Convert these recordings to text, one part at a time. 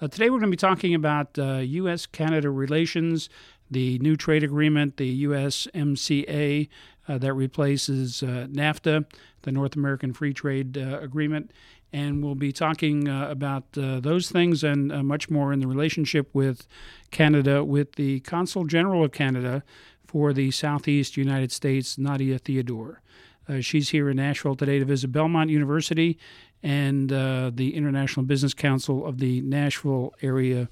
Uh, today we're going to be talking about uh, U.S. Canada relations, the new trade agreement, the USMCA uh, that replaces uh, NAFTA, the North American Free Trade uh, Agreement. And we'll be talking uh, about those things and much more in the relationship with Canada with the Consul General of Canada for the Southeast United States, Nadia Theodore. Uh, she's here in Nashville today to visit Belmont University and uh, the International Business Council of the Nashville Area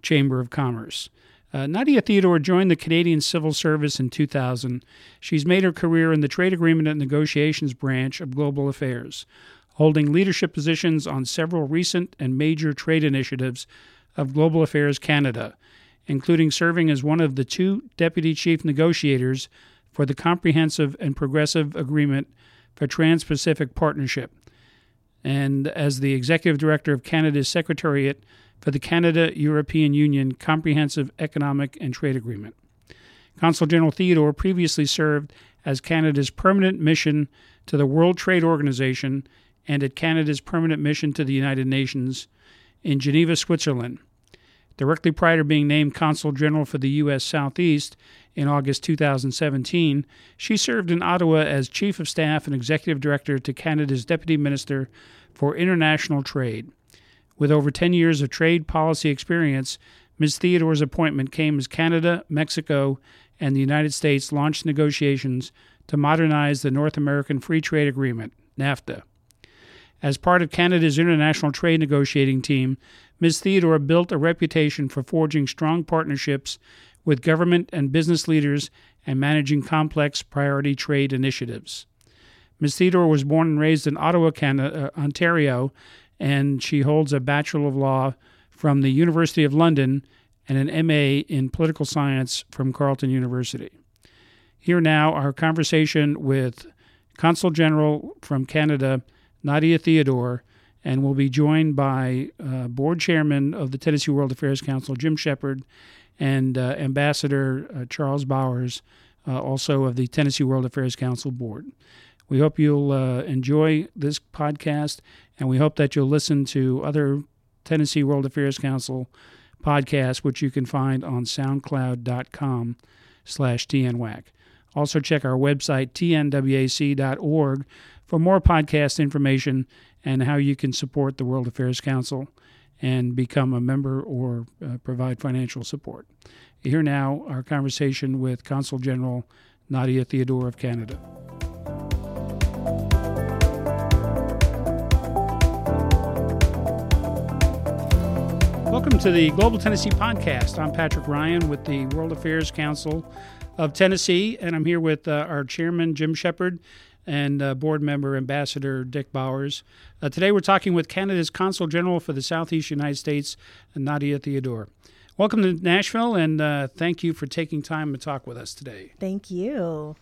Chamber of Commerce. Uh, Nadia Theodore joined the Canadian Civil Service in 2000. She's made her career in the Trade Agreement and Negotiations branch of Global Affairs, holding leadership positions on several recent and major trade initiatives of Global Affairs Canada, including serving as one of the two deputy chief negotiators for the Comprehensive and Progressive Agreement for Trans Pacific Partnership, and as the executive director of Canada's Secretariat for the Canada European Union Comprehensive Economic and Trade Agreement. Consul General Theodore previously served as Canada's permanent mission to the World Trade Organization and at Canada's permanent mission to the United Nations in Geneva, Switzerland. Directly prior to being named Consul General for the U.S. Southeast in August 2017, she served in Ottawa as Chief of Staff and Executive Director to Canada's Deputy Minister for International Trade. With over 10 years of trade policy experience, Ms. Theodore's appointment came as Canada, Mexico, and the United States launched negotiations to modernize the North American Free Trade Agreement, NAFTA. As part of Canada's international trade negotiating team, Ms. Theodore built a reputation for forging strong partnerships with government and business leaders and managing complex priority trade initiatives. Ms. Theodore was born and raised in Ottawa, Canada, uh, Ontario, and she holds a Bachelor of Law from the University of London and an MA in Political Science from Carleton University. Here now, our conversation with Consul General from Canada, Nadia Theodore, and we'll be joined by uh, board chairman of the Tennessee World Affairs Council, Jim Shepard, and uh, Ambassador uh, Charles Bowers, uh, also of the Tennessee World Affairs Council board. We hope you'll uh, enjoy this podcast, and we hope that you'll listen to other Tennessee World Affairs Council podcasts, which you can find on SoundCloud.com slash TNWAC. Also check our website, tnwac.org, for more podcast information and how you can support the World Affairs Council and become a member or uh, provide financial support. Here now, our conversation with Consul General Nadia Theodore of Canada. Welcome to the Global Tennessee Podcast. I'm Patrick Ryan with the World Affairs Council of Tennessee, and I'm here with uh, our chairman, Jim Shepard, and uh, board member Ambassador Dick Bowers. Uh, today we're talking with Canada's Consul General for the Southeast United States, Nadia Theodore. Welcome to Nashville, and uh, thank you for taking time to talk with us today. Thank you.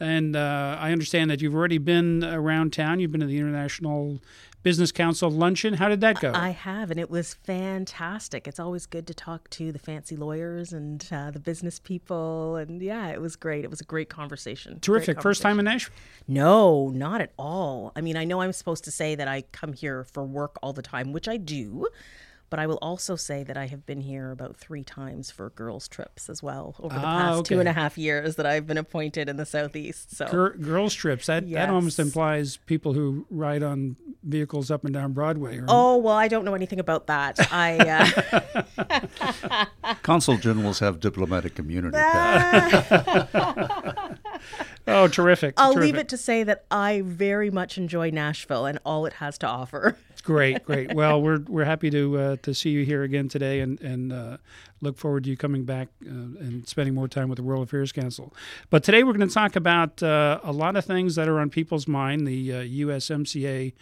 And uh, I understand that you've already been around town. You've been to the International Business Council luncheon. How did that go? I have, and it was fantastic. It's always good to talk to the fancy lawyers and uh, the business people. And yeah, it was great. It was a great conversation. Terrific. Great First time in Nashville? No, not at all. I mean, I know I'm supposed to say that I come here for work all the time, which I do. But I will also say that I have been here about three times for girls' trips as well over the ah, past okay. two and a half years that I've been appointed in the southeast. So Gir- girls' trips that yes. that almost implies people who ride on vehicles up and down Broadway. Or... Oh well, I don't know anything about that. I uh... consul generals have diplomatic immunity. oh, terrific! I'll terrific. leave it to say that I very much enjoy Nashville and all it has to offer. Great, great. Well, we're we're happy to uh, to see you here again today, and and uh, look forward to you coming back uh, and spending more time with the World Affairs Council. But today we're going to talk about uh, a lot of things that are on people's mind: the USMCA,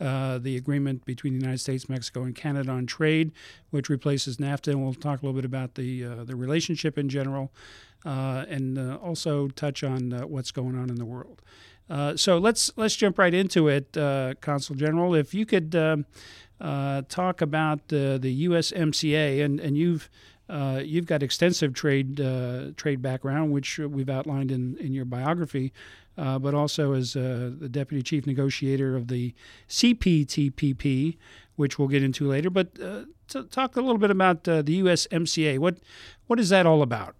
uh, the agreement between the United States, Mexico, and Canada on trade, which replaces NAFTA, and we'll talk a little bit about the uh, the relationship in general, and also touch on what's going on in the world. Uh, so let's let's jump right into it, uh, Consul General. If you could um, uh, talk about the USMCA, and and you've uh, you've got extensive trade uh, trade background, which we've outlined in, in your biography, but also as the deputy chief negotiator of the CPTPP, which we'll get into later. But talk a little bit about the USMCA. What what is that all about?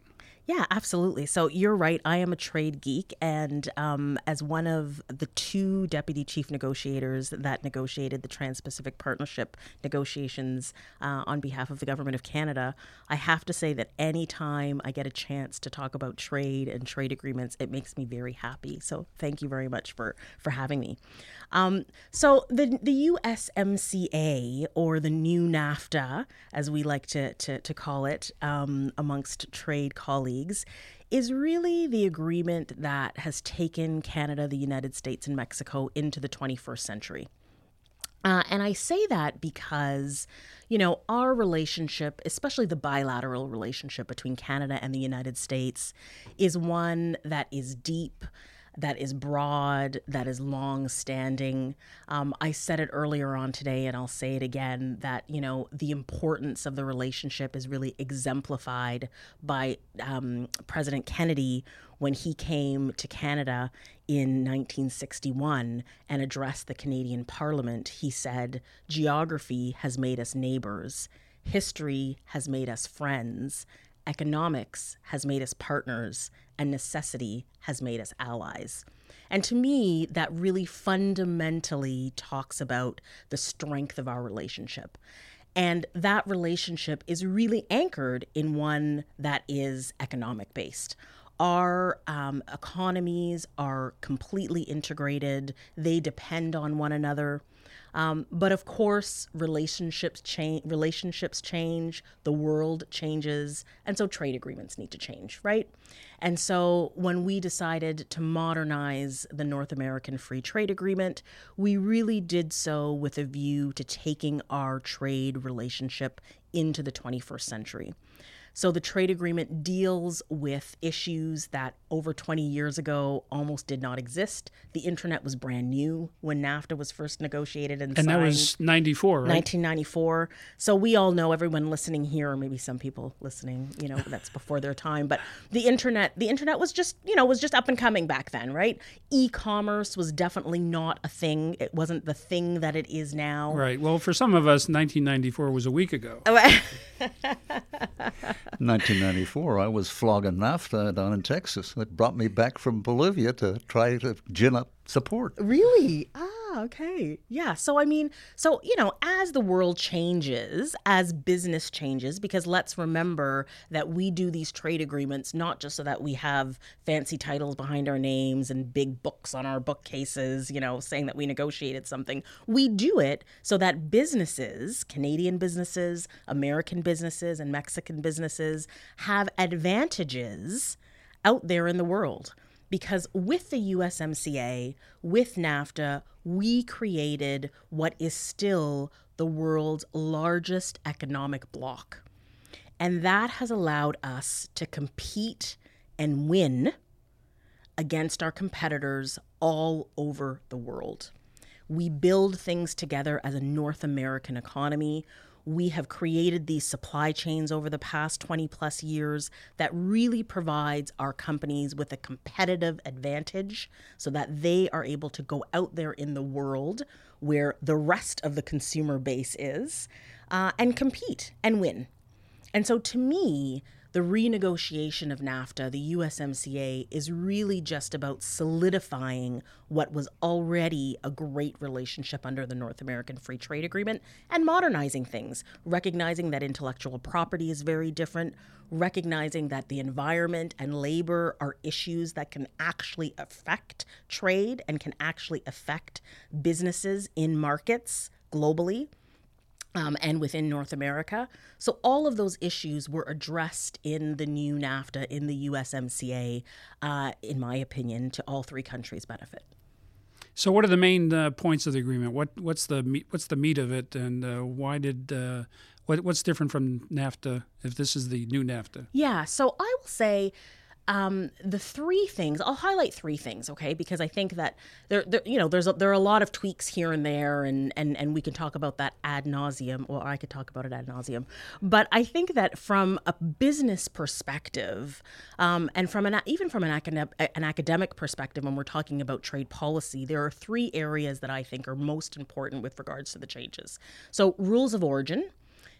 Yeah, absolutely. So you're right. I am a trade geek. And um, as one of the two deputy chief negotiators that negotiated the Trans Pacific Partnership negotiations uh, on behalf of the government of Canada, I have to say that anytime I get a chance to talk about trade and trade agreements, it makes me very happy. So thank you very much for, for having me. Um, so the, the USMCA, or the new NAFTA, as we like to, to, to call it um, amongst trade colleagues, leagues is really the agreement that has taken Canada, the United States, and Mexico into the 21st century. Uh, and I say that because, you know, our relationship, especially the bilateral relationship between Canada and the United States, is one that is deep that is broad, that is long standing. Um, I said it earlier on today, and I'll say it again that, you know, the importance of the relationship is really exemplified by um, President Kennedy when he came to Canada in 1961 and addressed the Canadian Parliament. He said, Geography has made us neighbors, history has made us friends, economics has made us partners, and necessity has made us allies. And to me, that really fundamentally talks about the strength of our relationship. And that relationship is really anchored in one that is economic based. Our um, economies are completely integrated, they depend on one another. Um, but of course, relationships change. Relationships change. The world changes, and so trade agreements need to change, right? And so when we decided to modernize the North American Free Trade Agreement, we really did so with a view to taking our trade relationship into the 21st century. So the trade agreement deals with issues that over 20 years ago almost did not exist. The internet was brand new when NAFTA was first negotiated and, and signed. that was 94, right? 1994. So we all know, everyone listening here, or maybe some people listening, you know, that's before their time. But the internet, the internet was just, you know, was just up and coming back then, right? E-commerce was definitely not a thing. It wasn't the thing that it is now. Right. Well, for some of us, 1994 was a week ago. 1994, I was flogging NAFTA uh, down in Texas. It brought me back from Bolivia to try to gin up support. Really? Ah okay. Yeah. So, I mean, so, you know, as the world changes, as business changes, because let's remember that we do these trade agreements not just so that we have fancy titles behind our names and big books on our bookcases, you know, saying that we negotiated something. We do it so that businesses, Canadian businesses, American businesses, and Mexican businesses have advantages out there in the world because with the USMCA, with NAFTA, we created what is still the world's largest economic bloc. And that has allowed us to compete and win against our competitors all over the world. We build things together as a North American economy we have created these supply chains over the past 20 plus years that really provides our companies with a competitive advantage so that they are able to go out there in the world where the rest of the consumer base is uh, and compete and win. And so to me, the renegotiation of NAFTA, the USMCA, is really just about solidifying what was already a great relationship under the North American Free Trade Agreement and modernizing things, recognizing that intellectual property is very different, recognizing that the environment and labor are issues that can actually affect trade and can actually affect businesses in markets globally um, and within North America. So all of those issues were addressed in the new NAFTA, in the USMCA, uh, in my opinion, to all three countries' benefit. So, what are the main uh, points of the agreement? What what's the meat, what's the meat of it, and uh, why did uh, what, what's different from NAFTA if this is the new NAFTA? Yeah, so I will say um, the three things I'll highlight three things, okay? Because I think that there, there you know, there's a, there are a lot of tweaks here and there, and and and we can talk about that ad nauseum, or I could talk about it ad nauseum. But I think that from a business perspective, um, and from an even from an academic an academic perspective, when we're talking about trade policy, there are three areas that I think are most important with regards to the changes. So rules of origin,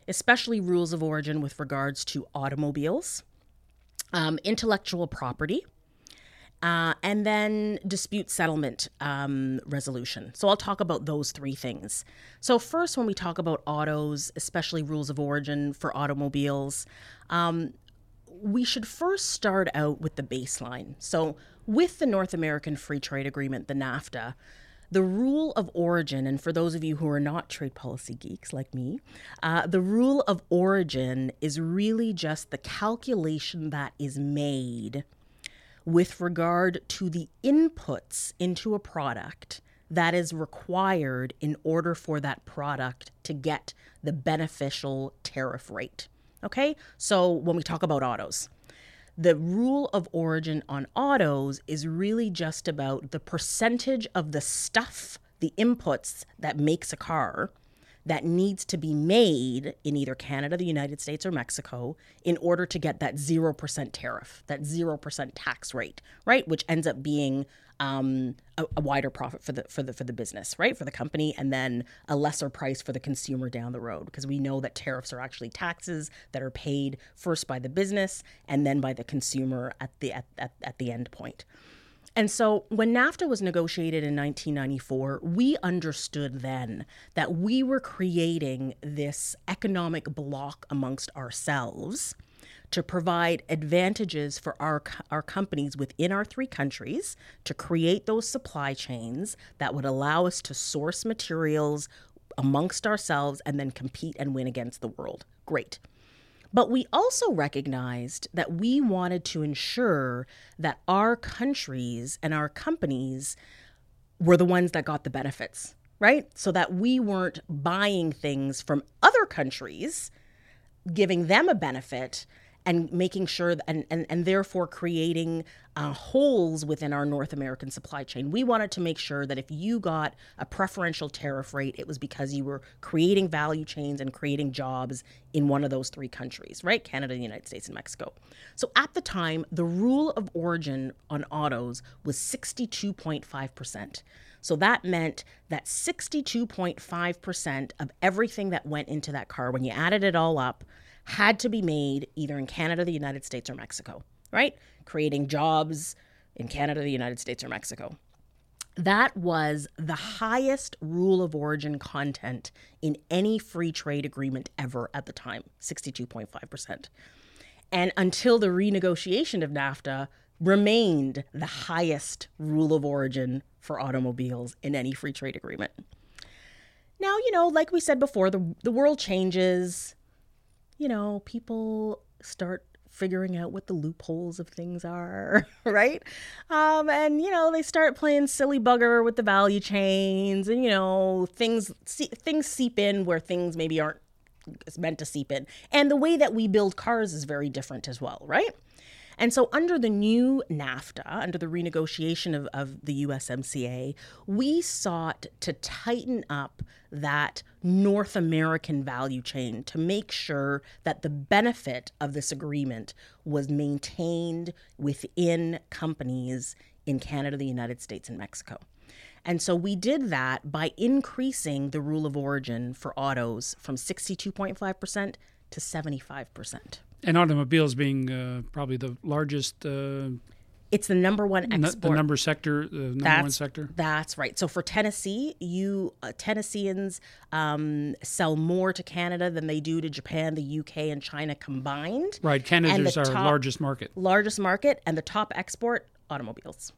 especially rules of origin with regards to automobiles um, intellectual property, uh, and then dispute settlement um, resolution. So I'll talk about those three things. So, first, when we talk about autos, especially rules of origin for automobiles, um, we should first start out with the baseline. So, with the North American Free Trade Agreement, the NAFTA, the rule of origin, and for those of you who are not trade policy geeks like me, uh, the rule of origin is really just the calculation that is made with regard to the inputs into a product that is required in order for that product to get the beneficial tariff rate. Okay, so when we talk about autos, the rule of origin on autos is really just about the percentage of the stuff, the inputs that makes a car that needs to be made in either Canada, the United States, or Mexico in order to get that 0% tariff, that 0% tax rate, right? Which ends up being um, a, a, wider profit for the for the for the business, right, for the company, and then a lesser price for the consumer down the road, because we know that tariffs are actually taxes that are paid first by the business and then by the consumer at the at, at, at the end point. And so when NAFTA was negotiated in 1994, we understood then that we were creating this economic block amongst ourselves to provide advantages for our, our companies within our three countries to create those supply chains that would allow us to source materials amongst ourselves and then compete and win against the world. Great. But we also recognized that we wanted to ensure that our countries and our companies were the ones that got the benefits, right? So that we weren't buying things from other countries, giving them a benefit, and making sure and, and, and therefore creating uh, holes within our North American supply chain. We wanted to make sure that if you got a preferential tariff rate, it was because you were creating value chains and creating jobs in one of those three countries, right? Canada, the United States, and Mexico. So at the time, the rule of origin on autos was 62.5%. So that meant that 62.5% of everything that went into that car, when you added it all up, had to be made either in Canada, the United States, or Mexico, right? Creating jobs in Canada, the United States, or Mexico. That was the highest rule of origin content in any free trade agreement ever at the time 62.5%. And until the renegotiation of NAFTA, remained the highest rule of origin for automobiles in any free trade agreement. Now, you know, like we said before, the, the world changes, you know, people start figuring out what the loopholes of things are, right? Um, and you know, they start playing silly bugger with the value chains, and you know, things see, things seep in where things maybe aren't meant to seep in. And the way that we build cars is very different as well, right? And so, under the new NAFTA, under the renegotiation of, of the USMCA, we sought to tighten up that North American value chain to make sure that the benefit of this agreement was maintained within companies in Canada, the United States, and Mexico. And so we did that by increasing the rule of origin for autos from 62.5% to 75%. And automobiles being uh, probably the largest. Uh, it's the number one export. the number sector, the number that's, one sector. That's right. So for Tennessee, you uh, Tennesseans um, sell more to Canada than they do to Japan, the UK, and China combined. Right. Canada's our largest market. Largest market, and the top export automobiles.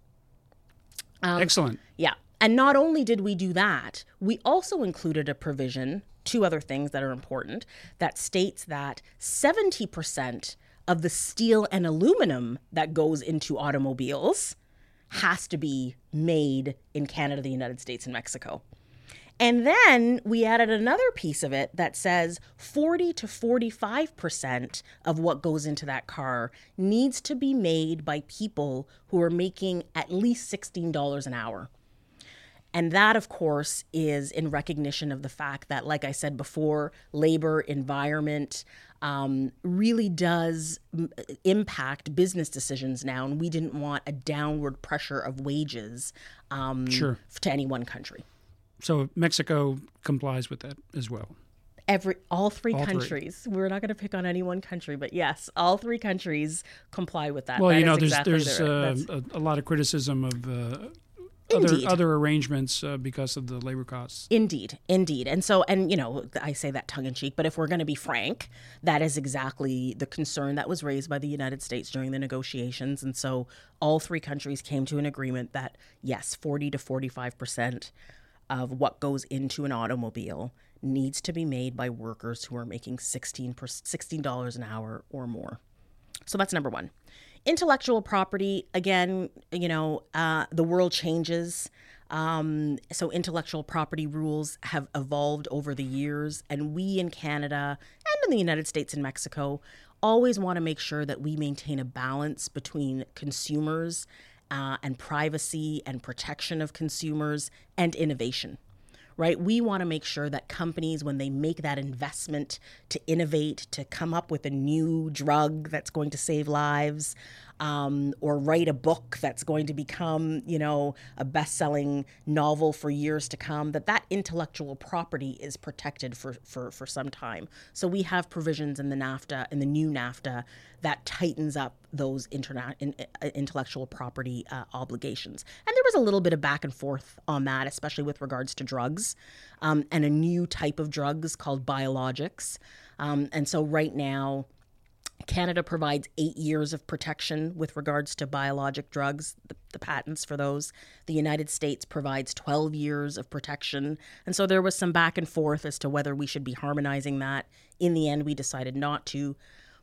Um, Excellent. Yeah. And not only did we do that, we also included a provision, two other things that are important, that states that 70% of the steel and aluminum that goes into automobiles has to be made in Canada, the United States, and Mexico. And then we added another piece of it that says 40 to 45% of what goes into that car needs to be made by people who are making at least $16 an hour. And that, of course, is in recognition of the fact that, like I said before, labor, environment um, really does m- impact business decisions now. And we didn't want a downward pressure of wages um, Sure. to any one country. So Mexico complies with that as well. Every all three All countries. We're not going to pick on any one country, but yes, all three countries comply with that. Well, That you know, there's exactly there's uh, a, a lot of criticism of uh, Indeed. other arrangements uh, because of the labor costs. Indeed, indeed. And so, and you know, I say that tongue in cheek, but if we're going to be frank, that is exactly the concern that was raised by the United States during the negotiations. And so, all three countries came to an agreement that yes, 40 to 45% of what goes into an automobile needs to be made by workers who are making 16 per, $16 an hour or more. So that's number one. Intellectual property, again, you know, uh, the world changes. Um, so intellectual property rules have evolved over the years, and we in Canada and in the United States and Mexico always want to make sure that we maintain a balance between consumers uh, and privacy and protection of consumers and innovation right? We want to make sure that companies, when they make that investment to innovate, to come up with a new drug that's going to save lives, um, or write a book that's going to become, you know, a best-selling novel for years to come, that that intellectual property is protected for for for some time. So we have provisions in the NAFTA, in the new NAFTA, that tightens up those interna- in, uh, intellectual property uh, obligations. And there was a little bit of back and forth on that, especially with regards to drugs um, and a new type of drugs called biologics. Um, and so right now, Canada provides eight years of protection with regards to biologic drugs, the, the, patents for those. The United States provides 12 years of protection. And so there was some back and forth as to whether we should be harmonizing that. In the end, we decided not to.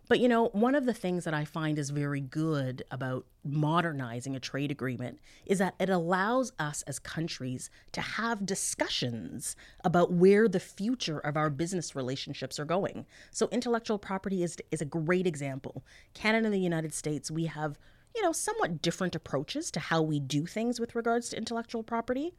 But you know, one of the things that I find is very good about modernizing a trade agreement is that it allows us as countries to have discussions about where the future of our business relationships are going. So intellectual property is is a great example. Canada and the United States, we have, you know, somewhat different approaches to how we do things with regards to intellectual property.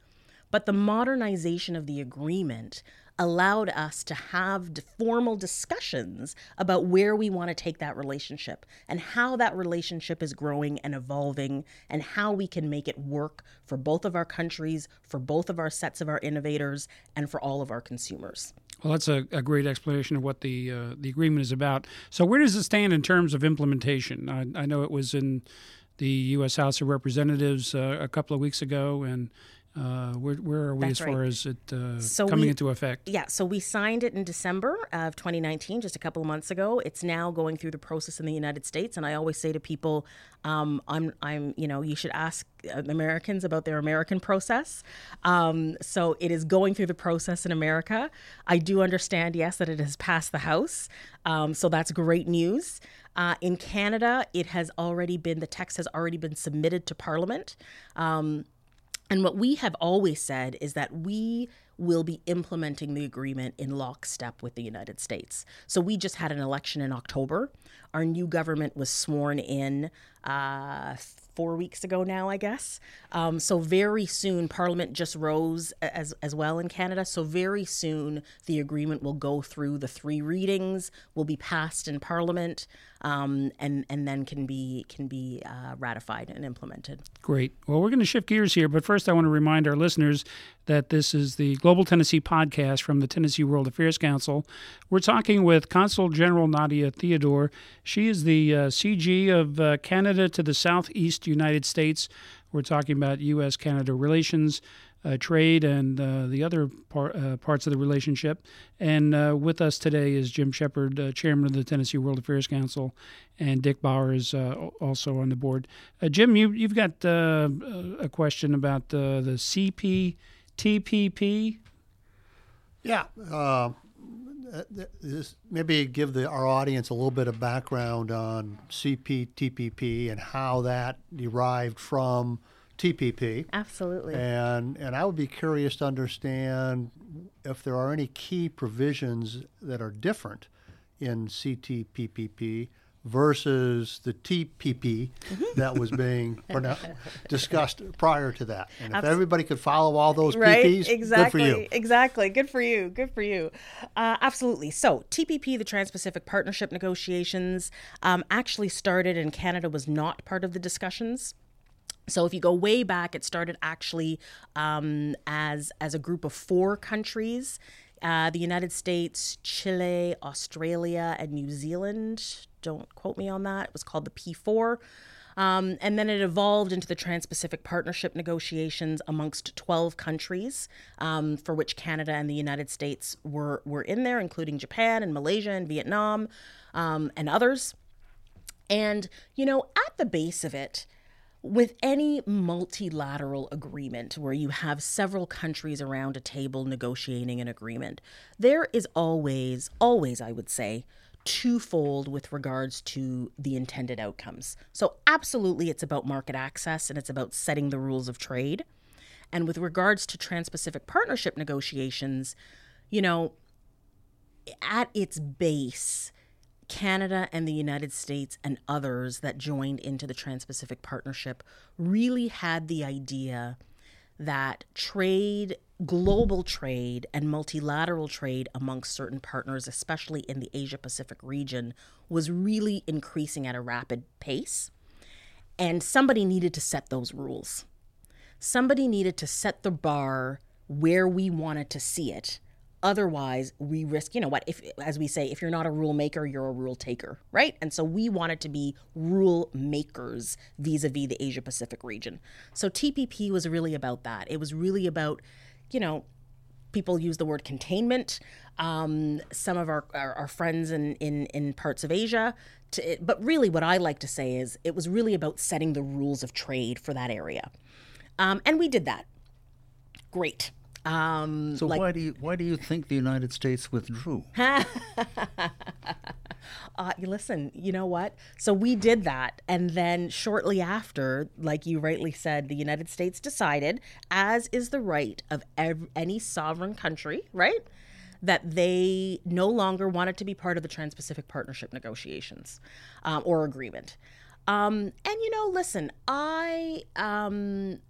But the modernization of the agreement allowed us to have formal discussions about where we want to take that relationship and how that relationship is growing and evolving and how we can make it work for both of our countries, for both of our sets of our innovators, and for all of our consumers. Well, that's a, a great explanation of what the uh, the agreement is about. So, where does it stand in terms of implementation? I, I know it was in the U.S. House of Representatives uh, a couple of weeks ago, and uh, where, where are we That's as far right. as it uh, So coming we- into effect? Yeah, so we signed it in December of 2019, just a couple of months ago. It's now going through the process in the United States, and I always say to people, um, "I'm, I'm, you know, you should ask uh, Americans about their American process." Um, so it is going through the process in America. I do understand, yes, that it has passed the House, um, so that's great news. Uh, in Canada, it has already been the text has already been submitted to Parliament. Um, and what we have always said is that we will be implementing the agreement in lockstep with the United States. So we just had an election in October. Our new government was sworn in uh, four weeks ago now, I guess. Um, so very soon, Parliament just rose as as well in Canada. So very soon, the agreement will go through the three readings, will be passed in Parliament, um, and and then can be can be uh, ratified and implemented. Great. Well, we're going to shift gears here, but first I want to remind our listeners that this is the Global Tennessee podcast from the Tennessee World Affairs Council. We're talking with Consul General Nadia Theodore. She is the uh, CG of uh, Canada to the Southeast United States. We're talking about U.S. Canada relations. Uh, trade and uh, the other par- uh, parts of the relationship. And uh, with us today is Jim Shepard, uh, chairman of the Tennessee World Affairs Council, and Dick Bowers is uh, also on the board. Jim, you, you've got a question about the CPTPP. Yeah. This, maybe give the, our audience a little bit of background on CPTPP and how that derived from TPP. Absolutely. And and I would be curious to understand if there are any key provisions that are different in CTPPP versus the TPP mm-hmm. that was being discussed prior to that. And if Absolutely. everybody could follow all those right? PPs, exactly. good for you. Exactly. Good for you. Good for you. Uh, absolutely. So TPP, the Trans-Pacific Partnership negotiations, um, actually started and Canada was not part of the discussions. So if you go way back, it started actually um, as as a group of four countries: uh, the United States, Chile, Australia, and New Zealand. Don't quote me on that. It was called the P4. Um, and then it evolved into the Trans Pacific Partnership negotiations amongst 12 countries, um, for which Canada and the United States were, were in there, including Japan and Malaysia and Vietnam um, and others. And, you know, at the base of it, with any multilateral agreement where you have several countries around a table negotiating an agreement, there is always, always, I would say, twofold with regards to the intended outcomes. So, absolutely, it's about market access and it's about setting the rules of trade. And with regards to Trans Pacific Partnership negotiations, you know, at its base, Canada and the United States and others that joined into the Trans Pacific Partnership really had the idea that trade, global trade, and multilateral trade amongst certain partners, especially in the Asia Pacific region, was really increasing at a rapid pace. And somebody needed to set those rules. Somebody needed to set the bar where we wanted to see it Otherwise, we risk, you know what, if as we say, if you're not a rule maker, you're a rule taker, right? And so we wanted to be rule makers vis-a-vis the Asia Pacific region. So TPP was really about that. It was really about, you know, people use the word containment. Um, some of our, our, our, friends in, in, in parts of Asia. To, but really, what I like to say is it was really about setting the rules of trade for that area. Um, and we did that. Great. Um, so like, why do you why do you think the United States withdrew? uh, listen, you know what? So we did that, and then shortly after, like you rightly said, the United States decided, as is the right of ev- any sovereign country, right? That they no longer wanted to be part of the Trans Pacific Partnership negotiations um, or agreement. Um, and you know, listen, I um,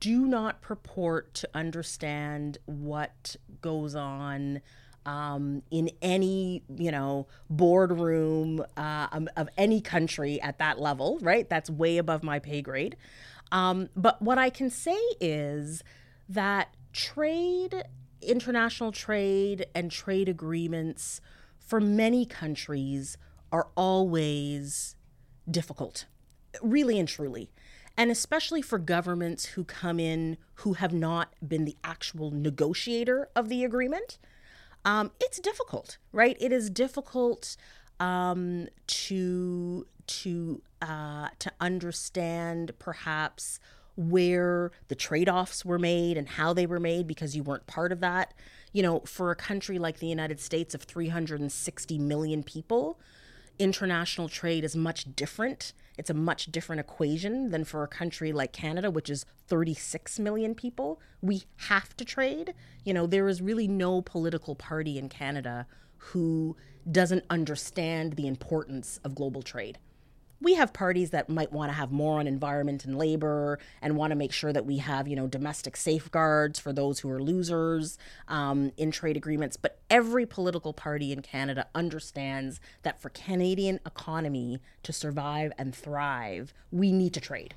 do not purport to understand what goes on um, in any you know boardroom uh, of any country at that level. Right, that's way above my pay grade. Um, but what I can say is that trade, international trade, and trade agreements for many countries are always difficult, really and truly. And especially for governments who come in who have not been the actual negotiator of the agreement, um, it's difficult, right? It is difficult um, to to uh, to understand perhaps where the trade-offs were made and how they were made because you weren't part of that. You know, for a country like the United States of 360 million people, international trade is much different. It's a much different equation than for a country like Canada, which is 36 million people. We have to trade. You know, there is really no political party in Canada who doesn't understand the importance of global trade we have parties that might want to have more on environment and labor and want to make sure that we have you know domestic safeguards for those who are losers um, in trade agreements. But every political party in canada understands that for canadian economy to survive and thrive we need to trade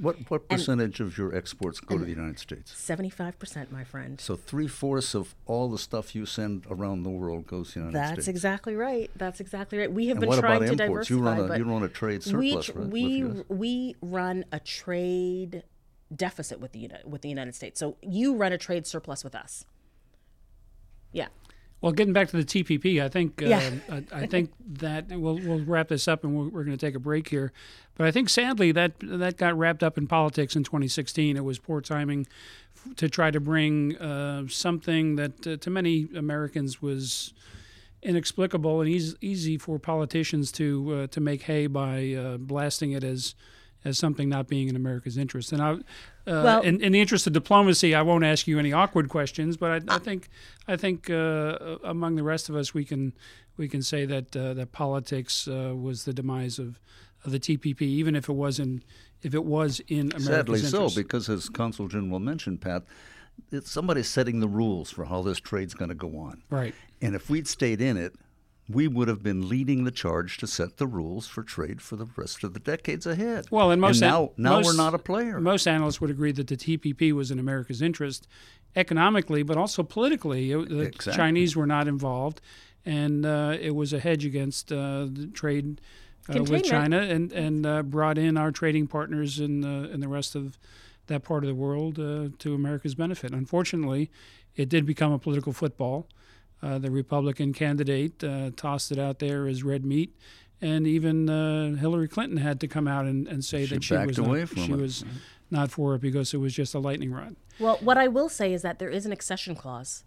what what percentage and, of your exports go to the United States? Seventy five percent, my friend. So three fourths of all the stuff you send around the world goes to the United That's States. That's exactly right. That's exactly right. We have and been what trying about to imports? diversify. You run a you run a trade surplus, we, right? We we run a trade deficit with the Uni- with the United States. So you run a trade surplus with us. Yeah. Well, getting back to the TPP, I think uh, Yeah. I, I think that we'll we'll wrap this up, and we're, we're going to take a break here. But I think sadly that that got wrapped up in politics in 2016. It was poor timing f- to try to bring uh, something that uh, to many Americans was inexplicable and easy, easy for politicians to uh, to make hay by uh, blasting it as as something not being in America's interest. And I, uh, Well- in, in the interest of diplomacy, I won't ask you any awkward questions, but I, I think I think uh, among the rest of us, we can we can say that uh, that politics uh, was the demise of, of the TPP, even if it wasn't if it was in America's Sadly so, interest. because as Consul General mentioned, Pat, it's somebody's setting the rules for how this trade's going to go on. right. And if we'd stayed in it, we would have been leading the charge to set the rules for trade for the rest of the decades ahead. Well, and most now, now most- we're not a player. Most analysts would agree that the TPP was in America's interest, economically, but also politically. It- the Exactly. Chinese were not involved, and uh, it was a hedge against uh, the trade with China, and and uh, brought in our trading partners in the in the rest of that part of the world uh, to America's benefit. Unfortunately, it did become a political football. Uh, the Republican candidate uh, tossed it out there as red meat, and even uh, Hillary Clinton had to come out and, and say She that she was away not, from she it. was not for it because it was just a lightning rod. Well, what I will say is that there is an accession clause.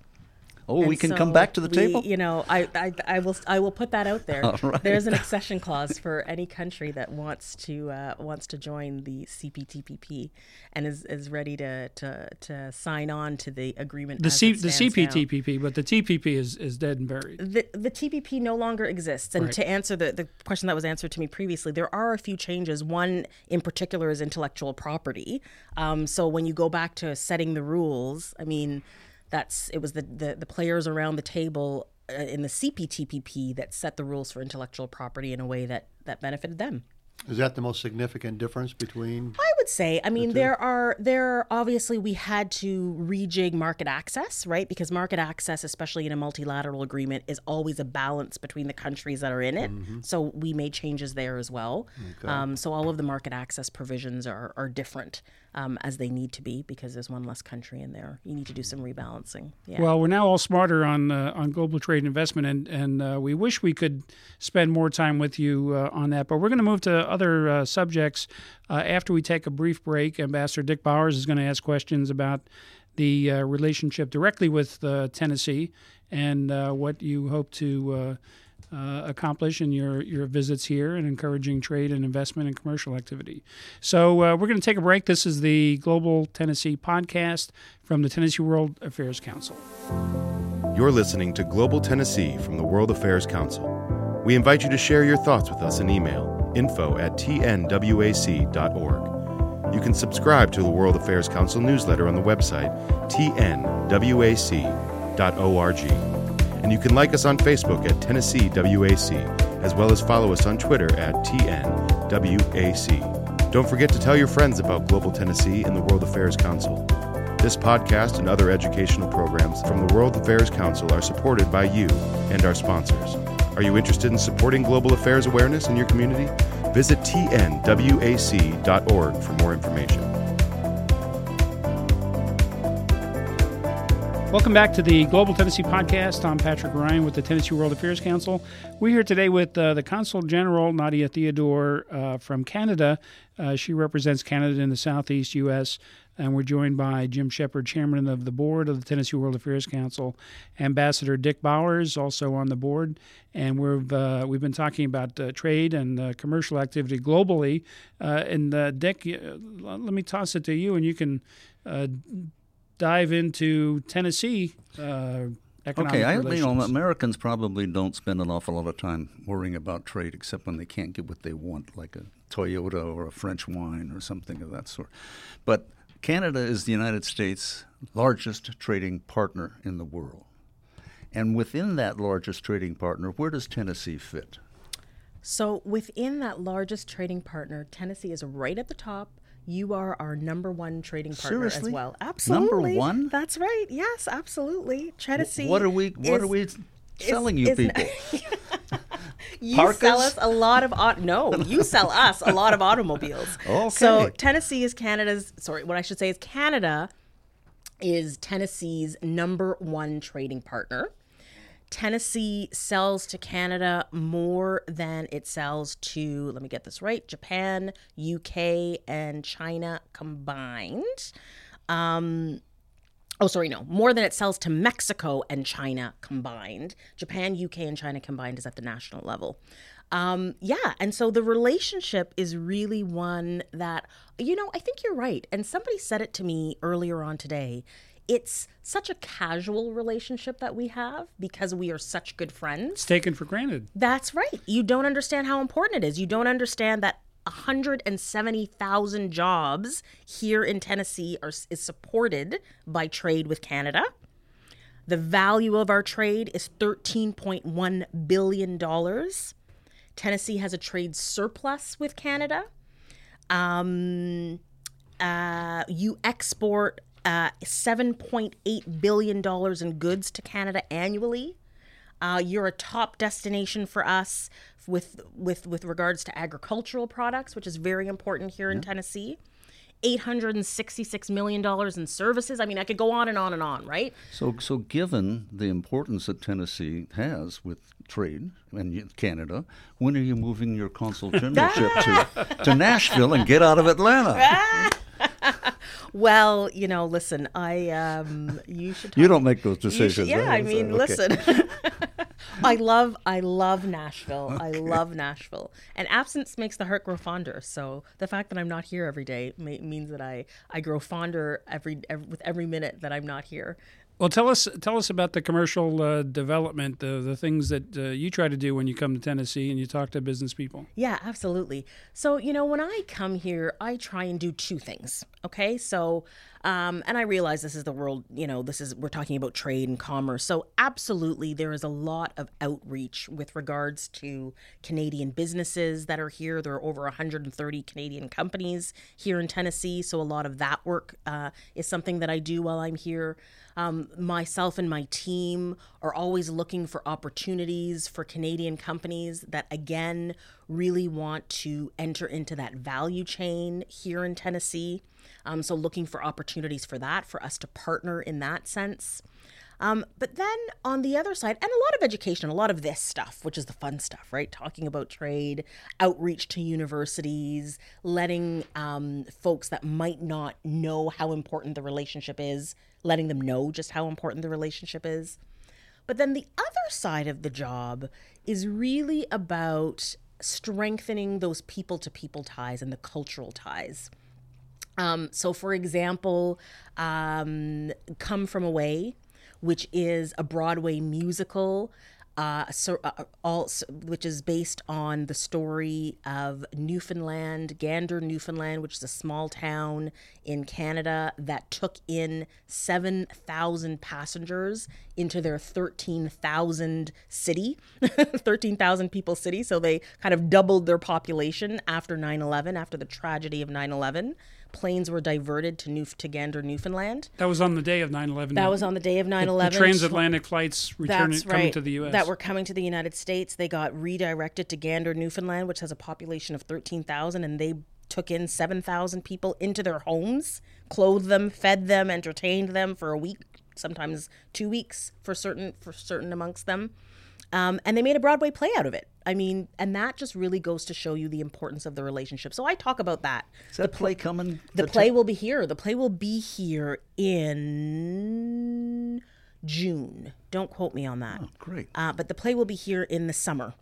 Oh, we And can come back to the we- table? You know, I, I, I will I will put that out there. All right. There's an accession clause for any country that wants to uh, wants to join the CPTPP and is, is ready to, to to sign on to the agreement. The C, the stands now. CPTPP, but the TPP is, is dead and buried. The, the TPP no longer exists. And Right. to answer the, the question that was answered to me previously, there are a few changes. One in particular is intellectual property. Um, so when you go back to setting the rules, I mean, that's it was the, the, the players around the table uh, in the CPTPP that set the rules for intellectual property in a way that, that benefited them. Is that the most significant difference between? I would say, I mean, there are there obviously we had to rejig market access, right? Because market access, especially in a multilateral agreement, is always a balance between the countries that are in it. So we made changes there as well. Um, so all of the market access provisions are are different um, as they need to be because there's one less country in there. You need to do some rebalancing. Yeah. Well, we're now all smarter on uh, on global trade and investment, and and uh, we wish we could spend more time with you uh, on that. But we're going to move to other uh, subjects uh, after we take a brief break. Ambassador Dick Bowers is going to ask questions about the uh, relationship directly with uh, Tennessee and what you hope to. Accomplish in your, your visits here and encouraging trade and investment and commercial activity. So, we're going to take a break. This is the Global Tennessee podcast from the Tennessee World Affairs Council. You're listening to Global Tennessee from the World Affairs Council. We invite you to share your thoughts with us in email info at tnwac.org. You can subscribe to the World Affairs Council newsletter on the website tnwac.org. And you can like us on Facebook at Tennessee WAC, as well as follow us on Twitter at TNWAC. Don't forget to tell your friends about Global Tennessee and the World Affairs Council. This podcast and other educational programs from the World Affairs Council are supported by you and our sponsors. Are you interested in supporting global affairs awareness in your community? Visit tnwac.org for more information. Welcome back to the Global Tennessee Podcast. I'm Patrick Ryan with the Tennessee World Affairs Council. We're here today with uh, the Consul General, Nadia Theodore, uh, from Canada. Uh, she represents Canada in the Southeast U.S., and we're joined by Jim Shepard, Chairman of the Board of the Tennessee World Affairs Council, Ambassador Dick Bowers, also on the board, and we've uh, we've been talking about uh, trade and uh, commercial activity globally. Uh, and uh, Dick, let me toss it to you, and you can uh, dive into Tennessee uh, Okay, I, you know, Americans probably don't spend an awful lot of time worrying about trade, except when they can't get what they want, like a Toyota or a French wine or something of that sort. But Canada is the United States' largest trading partner in the world. And within that largest trading partner, where does Tennessee fit? So within that largest trading partner, Tennessee is right at the top. You are our number one trading partner Seriously? as well. Absolutely, number one? That's right. Yes, absolutely. Tennessee. What are we? What is- are we selling you people? you Parkas? sell us a lot of au- no you sell us a lot of automobiles okay. so tennessee is canada's sorry what i should say is canada is tennessee's number one trading partner tennessee sells to canada more than it sells to let me get this right japan uk and china combined um, Oh, sorry, no. More than it sells to Mexico and China combined. Japan, UK, and China combined is at the national level. Um, yeah, and so the relationship is really one that, you know, I think you're right. And somebody said it to me earlier on today. It's such a casual relationship that we have because we are such good friends. It's taken for granted. That's right. You don't understand how important it is. You don't understand that 170,000 jobs here in Tennessee are is supported by trade with Canada. The value of our trade is 13.1 billion dollars. Tennessee has a trade surplus with Canada. Um, uh, you export uh, 7.8 billion dollars in goods to Canada annually. Uh, you're a top destination for us with with with regards to agricultural products, which is very important here in Tennessee. Eight hundred and sixty-six million dollars in services. I mean, I could go on and on and on, right? So, so given the importance that Tennessee has with trade and Canada, when are you moving your consul generalship to, to Nashville and get out of Atlanta? Well, you know, listen, I um, you should. Talk You don't make those should- decisions. yeah, right? I mean, okay. listen. I love, I love Nashville. I love Nashville, and absence makes the heart grow fonder. So the fact that I'm not here every day ma- means that I, I grow fonder every, every with every minute that I'm not here. Well, tell us tell us about the commercial uh, development, the the things that uh, you try to do when you come to Tennessee and you talk to business people. Yeah, absolutely. So, you know, when I come here, I try and do two things. Okay. So, um, and I realize this is the world, you know, this is, we're talking about trade and commerce. So, absolutely, there is a lot of outreach with regards to Canadian businesses that are here. There are over 130 Canadian companies here in Tennessee. So, a lot of that work uh, is something that I do while I'm here. Um, myself and my team are always looking for opportunities for Canadian companies that, again, really want to enter into that value chain here in Tennessee. Um, so, looking for opportunities for that, for us to partner in that sense. Um, but then on the other side, and a lot of education, a lot of this stuff, which is the fun stuff, right? Talking about trade, outreach to universities, letting um, folks that might not know how important the relationship is, letting them know just how important the relationship is. But then the other side of the job is really about strengthening those people to people ties and the cultural ties. Um, so, for example, um, Come From Away, which is a Broadway musical, uh, so, uh, all, which is based on the story of Newfoundland, Gander, Newfoundland, which is a small town in Canada that took in 7,000 passengers into their 13,000 city, 13,000 people city. So they kind of doubled their population after 9 11, after the tragedy of 9 11 planes were diverted to New to Gander, Newfoundland. That was on the day of 9/11. That was on the day of 9 the 11. transatlantic flights returning That's coming right. to the U.S. That were coming to the United States. They got redirected to Gander, Newfoundland, which has a population of 13,000, and they took in 7,000 people into their homes, clothed them, fed them, entertained them for a week, sometimes two weeks for certain for certain amongst them. Um, and they made a Broadway play out of it. I mean, and that just really goes to show you the importance of the relationship. So I talk about that. Is that the play coming? The to- play will be here. The play will be here in June. Don't quote me on that. Great. Uh, but the play will be here in the summer.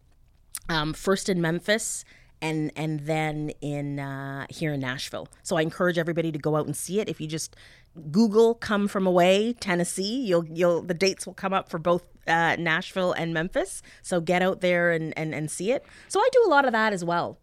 Um, first in Memphis, and and then in uh, here in Nashville. So I encourage everybody to go out and see it. If you just Google "Come From Away" Tennessee, you'll you'll the dates will come up for both uh, Nashville and Memphis. So get out there and, and and see it. So I do a lot of that as well.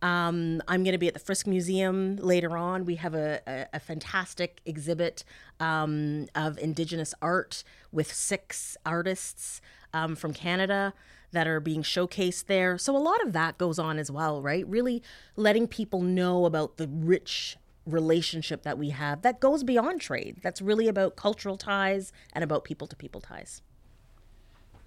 Um, I'm going to be at the Frist Museum later on. We have a, a, a fantastic exhibit um, of Indigenous art with six artists um, from Canada that are being showcased there. So a lot of that goes on as well, right? Really letting people know about the rich relationship that we have that goes beyond trade. That's really about cultural ties and about people to people ties.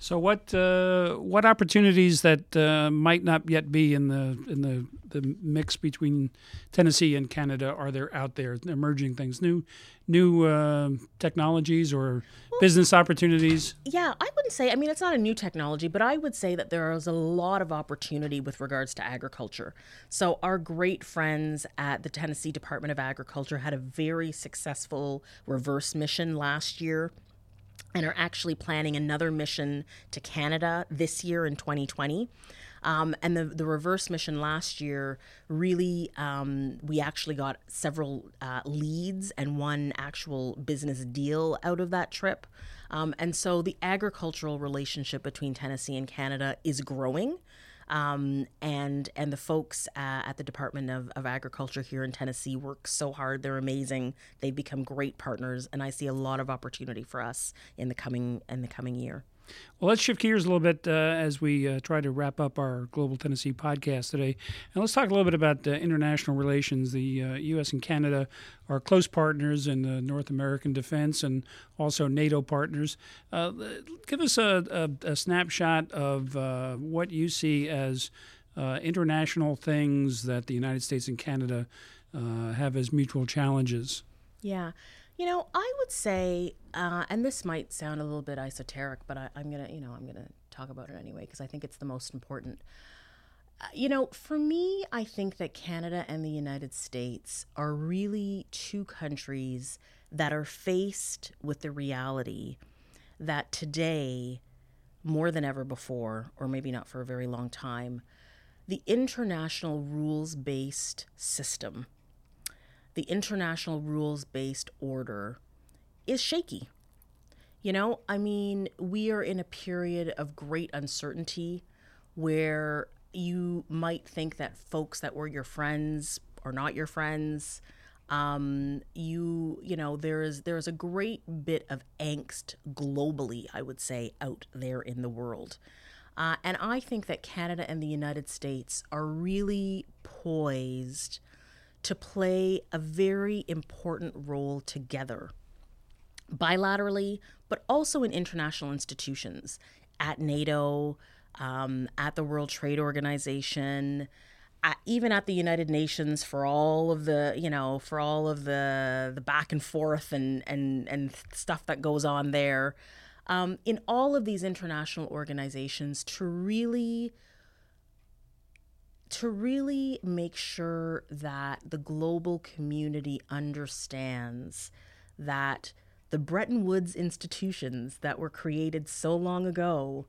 So what uh, what opportunities that uh, might not yet be in the in the, the mix between Tennessee and Canada are there out there emerging things new new uh, technologies or business opportunities? Yeah, I wouldn't say. I mean, it's not a new technology, but I would say that there is a lot of opportunity with regards to agriculture. So our great friends at the Tennessee Department of Agriculture had a very successful reverse mission last year and are actually planning another mission to Canada this year in 2020. Um, and the, the reverse mission last year really, um, we actually got several uh, leads and one actual business deal out of that trip. Um, and so the agricultural relationship between Tennessee and Canada is growing. Um, and and the folks uh, at the Department of, of Agriculture here in Tennessee work so hard. They're amazing. They've become great partners, and I see a lot of opportunity for us in the coming in the coming year. Well, let's shift gears a little bit uh, as we uh, try to wrap up our Global Tennessee podcast today. And let's talk a little bit about uh, international relations. The U.S. Uh, and Canada are close partners in North American defense and also NATO partners. Uh, give us a, a, a snapshot of uh, what you see as international things that the United States and Canada have as mutual challenges. Yeah. You know, I would say, uh, and this might sound a little bit esoteric, but I, am gonna, you know, I'm gonna talk about it anyway because I think it's the most important. Uh, you know, for me, I think that Canada and the United States are really two countries that are faced with the reality that today, more than ever before, or maybe not for a very long time, the international rules based system the international rules based order is shaky. You know, I mean, we are in a period of great uncertainty where you might think that folks that were your friends are not your friends. Um, you you know there is there is a great bit of angst globally, I would say, out there in the world, uh, and I think that Canada and the United States are really poised to play a very important role together, bilaterally, but also in international institutions, at NATO, um, at the World Trade Organization, at, even at the United Nations for all of the you know for all of the the back and forth and and and stuff that goes on there. Um, in all of these international organizations to really to really make sure that the global community understands that the Bretton Woods institutions that were created so long ago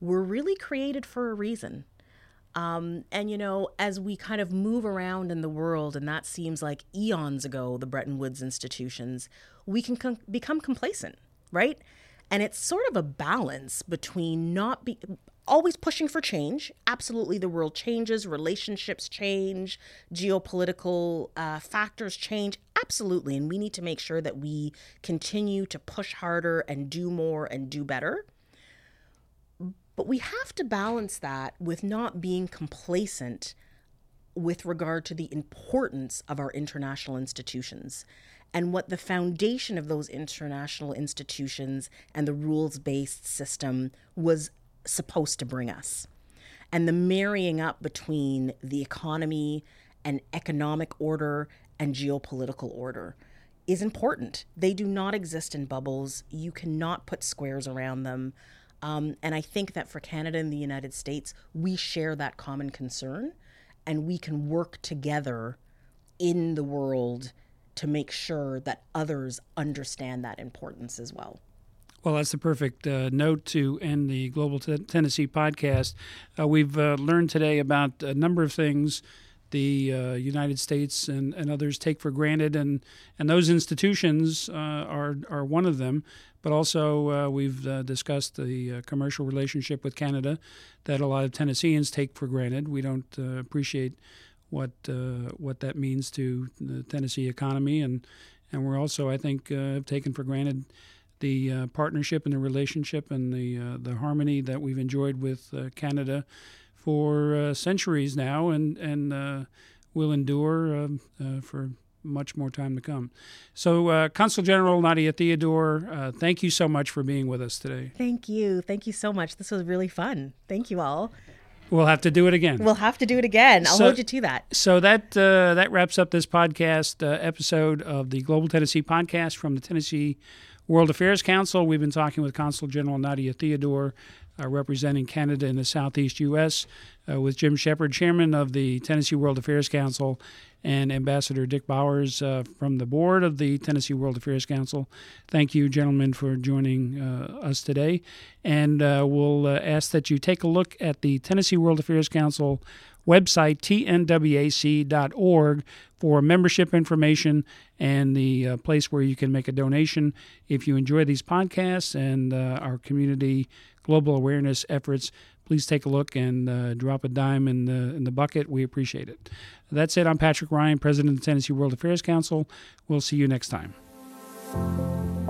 were really created for a reason. Um, and, you know, as we kind of move around in the world, and that seems like eons ago, the Bretton Woods institutions, we can com- become complacent, right? And it's sort of a balance between not be always pushing for change. Absolutely, the world changes, relationships change, geopolitical uh, factors change. Absolutely. And we need to make sure that we continue to push harder and do more and do better. But we have to balance that with not being complacent with regard to the importance of our international institutions and what the foundation of those international institutions and the rules based system was supposed to bring us. And the marrying up between the economy and economic order and geopolitical order is important. They do not exist in bubbles. You cannot put squares around them. Um, and I think that for Canada and the United States, we share that common concern and we can work together in the world to make sure that others understand that importance as well. Well, that's the perfect uh, note to end the Global T- Tennessee podcast. Uh, we've uh, learned today about a number of things the uh, United States and, and others take for granted, and, and those institutions uh, are, are one of them. But also, uh, we've discussed the commercial relationship with Canada that a lot of Tennesseans take for granted. We don't appreciate what what that means to the Tennessee economy, and and we're also, I think, taken for granted the uh, partnership and the relationship and the uh, the harmony that we've enjoyed with uh, Canada for uh, centuries now, and and uh, will endure um, uh, for much more time to come. So, uh, Consul General Nadia Theodore, uh, thank you so much for being with us today. Thank you. Thank you so much. This was really fun. Thank you all. We'll have to do it again. We'll have to do it again. I'll So- hold you to that. So that uh, that wraps up this podcast uh, episode of the Global Tennessee podcast from the Tennessee World Affairs Council. We've been talking with Consul General Nadia Theodore, uh, representing Canada in the Southeast U.S., uh, with Jim Shepard, Chairman of the Tennessee World Affairs Council, and Ambassador Dick Bowers uh, from the board of the Tennessee World Affairs Council. Thank you, gentlemen, for joining uh, us today. And uh, we'll uh, ask that you take a look at the Tennessee World Affairs Council website, tnwac.org, for membership information and the place where you can make a donation. If you enjoy these podcasts and our community global awareness efforts, please take a look and uh, drop a dime in the in the bucket. We appreciate it. That's it. I'm Patrick Ryan, President of the Tennessee World Affairs Council. We'll see you next time.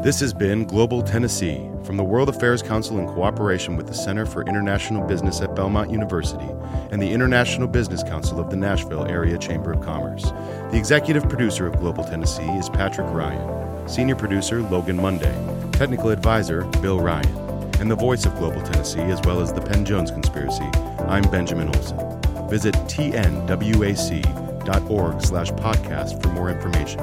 This has been Global Tennessee from the World Affairs Council in cooperation with the Center for International Business at Belmont University and the International Business Council of the Nashville Area Chamber of Commerce. The executive producer of Global Tennessee is Patrick Ryan, senior producer Logan Monday, technical advisor Bill Ryan, and the voice of Global Tennessee as well as the Penn Jones Conspiracy. I'm Benjamin Olson. Visit tnwac.org slash podcast for more information.